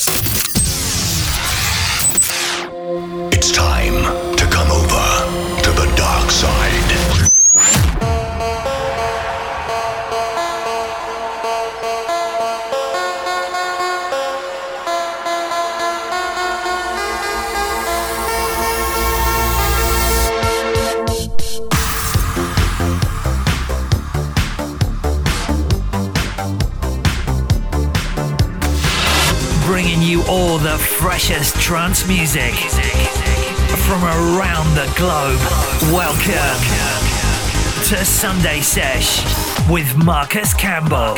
freshest trance music from around the globe. Welcome to Sunday Sesh with Marcus Campbell.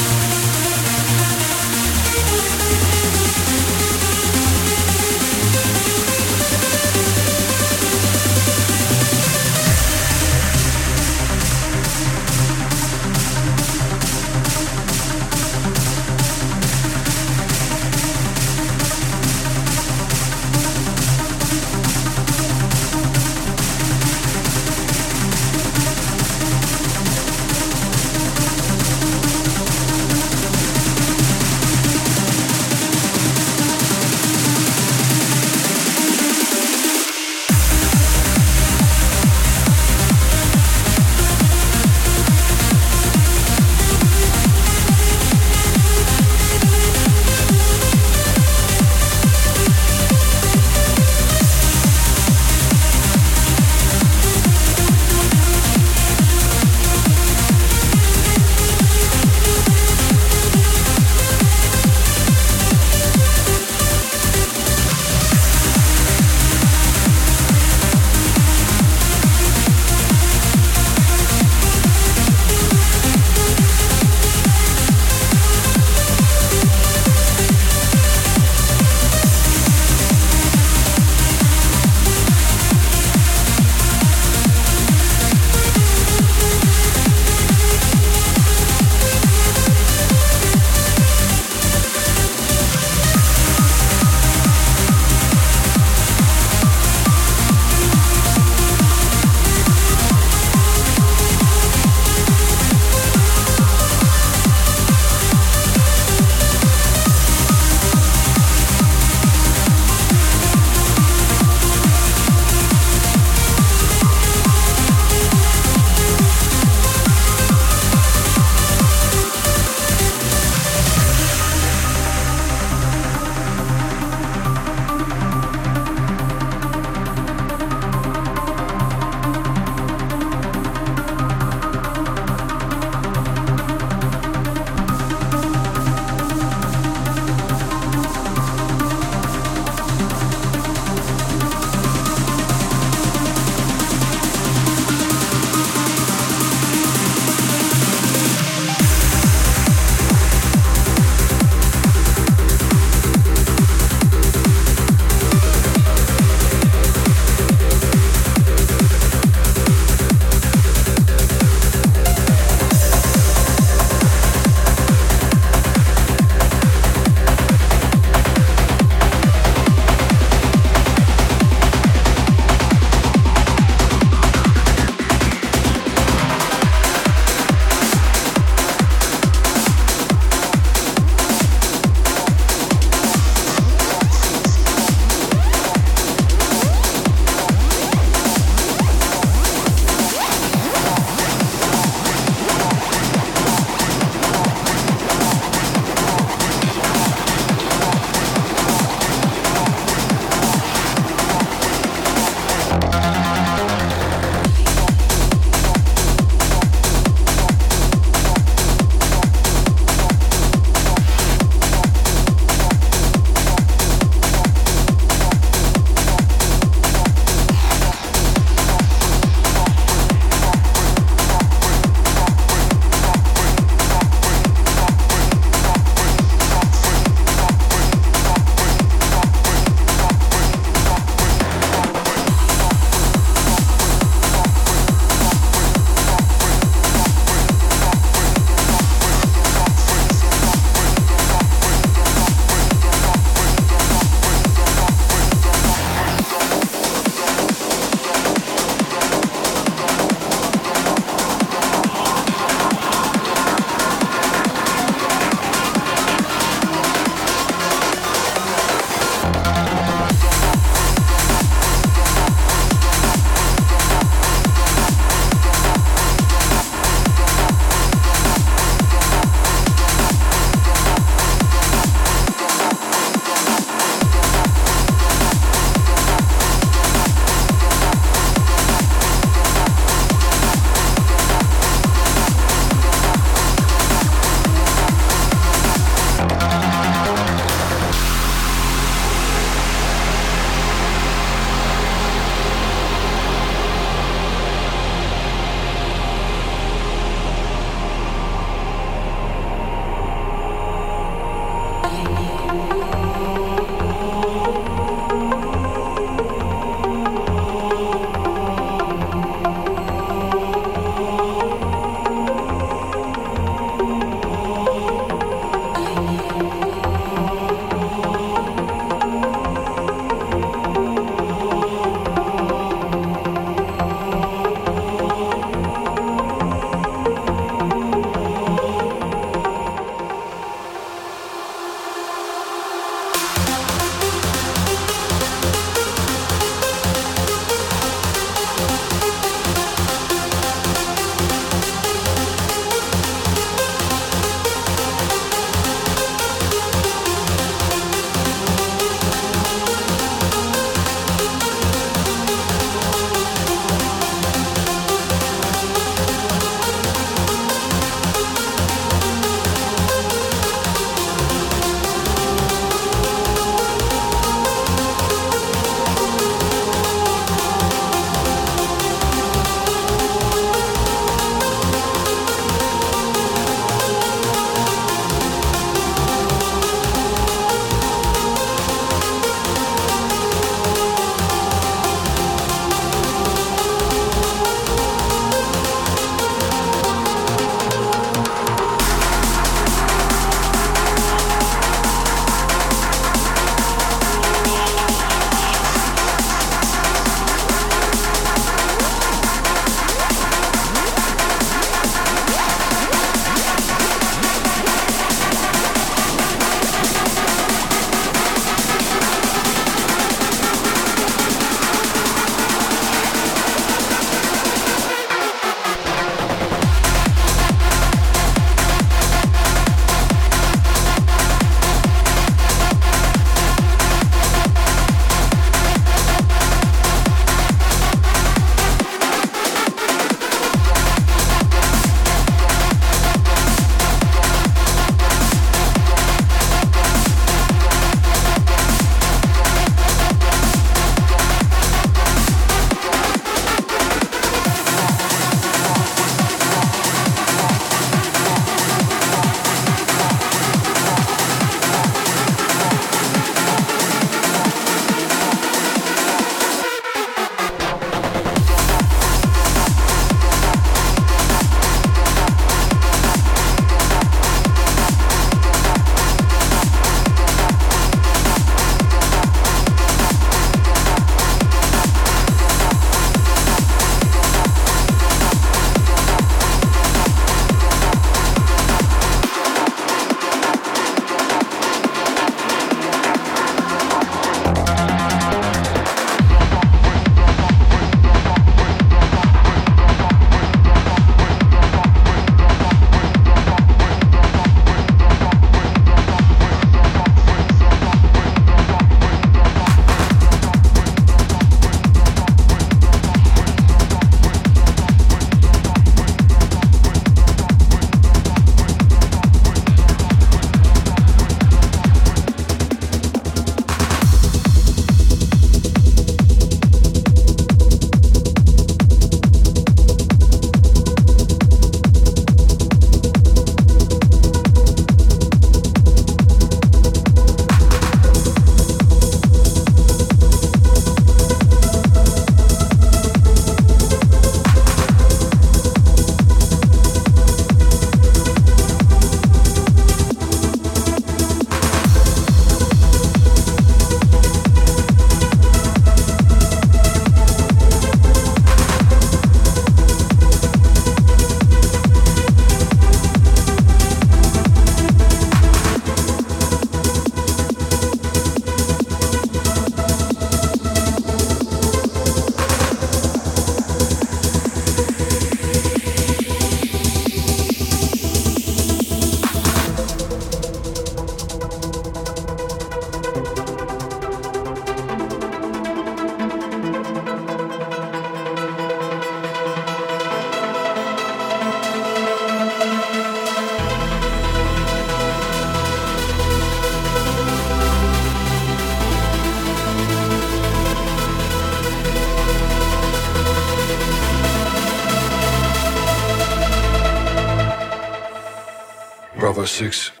Bravo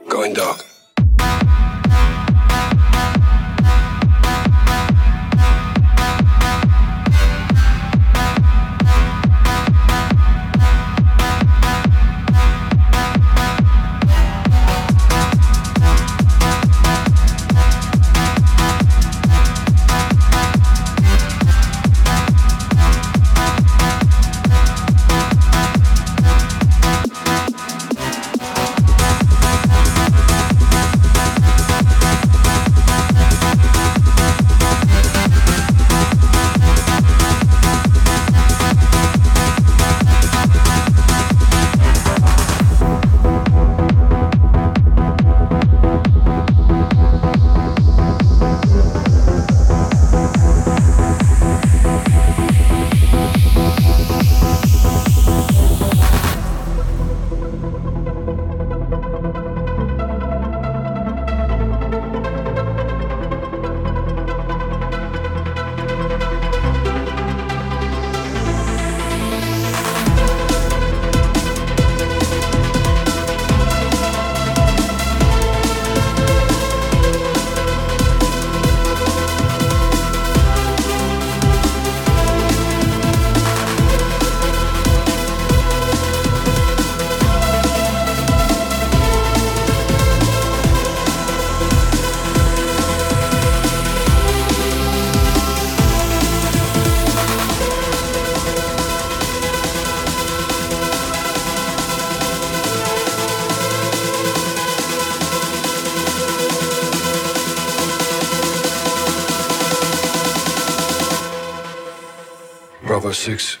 Bravo